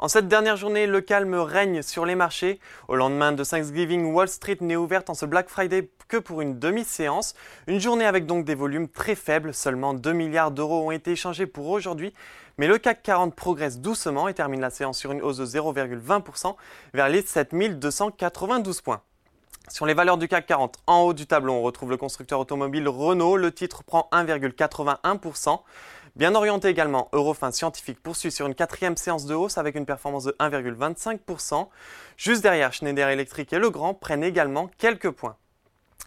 En cette dernière journée, le calme règne sur les marchés. Au lendemain de Thanksgiving, Wall Street n'est ouverte en ce Black Friday que pour une demi-séance. Une journée avec donc des volumes très faibles, seulement 2 milliards d'euros ont été échangés pour aujourd'hui. Mais le CAC 40 progresse doucement et termine la séance sur une hausse de 0,20% vers les 7292 points. Sur les valeurs du CAC 40, en haut du tableau, on retrouve le constructeur automobile Renault. Le titre prend 1,81%. Bien orienté également, Eurofin Scientifique poursuit sur une quatrième séance de hausse avec une performance de 1,25%. Juste derrière, Schneider Electric et Legrand prennent également quelques points.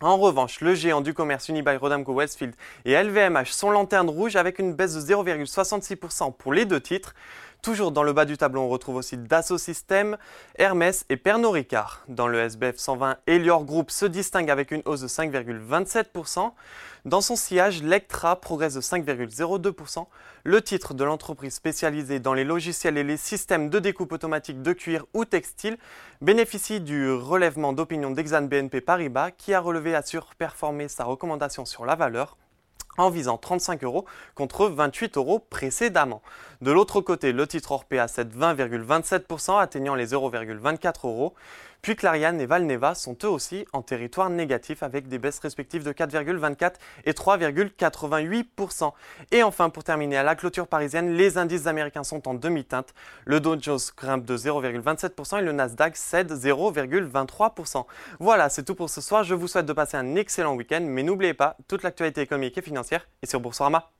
En revanche, le géant du commerce Unibail Rodamco Westfield et LVMH sont lanternes rouges avec une baisse de 0,66% pour les deux titres. Toujours dans le bas du tableau, on retrouve aussi Dassault Systèmes, Hermès et Pernod Ricard. Dans le SBF 120, Elior Group se distingue avec une hausse de 5,27%. Dans son sillage, Lectra progresse de 5,02%. Le titre de l'entreprise spécialisée dans les logiciels et les systèmes de découpe automatique de cuir ou textile bénéficie du relèvement d'opinion d'Exane BNP Paribas qui a relevé à surperformer sa recommandation sur la valeur en visant 35 euros contre 28 euros précédemment. De l'autre côté, le titre Orpea cède 20,27% atteignant les 0,24 euros. Puis Clariane et Valneva sont eux aussi en territoire négatif avec des baisses respectives de 4,24 et 3,88%. Et enfin, pour terminer à la clôture parisienne, les indices américains sont en demi-teinte. Le Dow Jones grimpe de 0,27% et le Nasdaq cède 0,23%. Voilà, c'est tout pour ce soir. Je vous souhaite de passer un excellent week-end, mais n'oubliez pas, toute l'actualité économique et financière est sur Boursorama.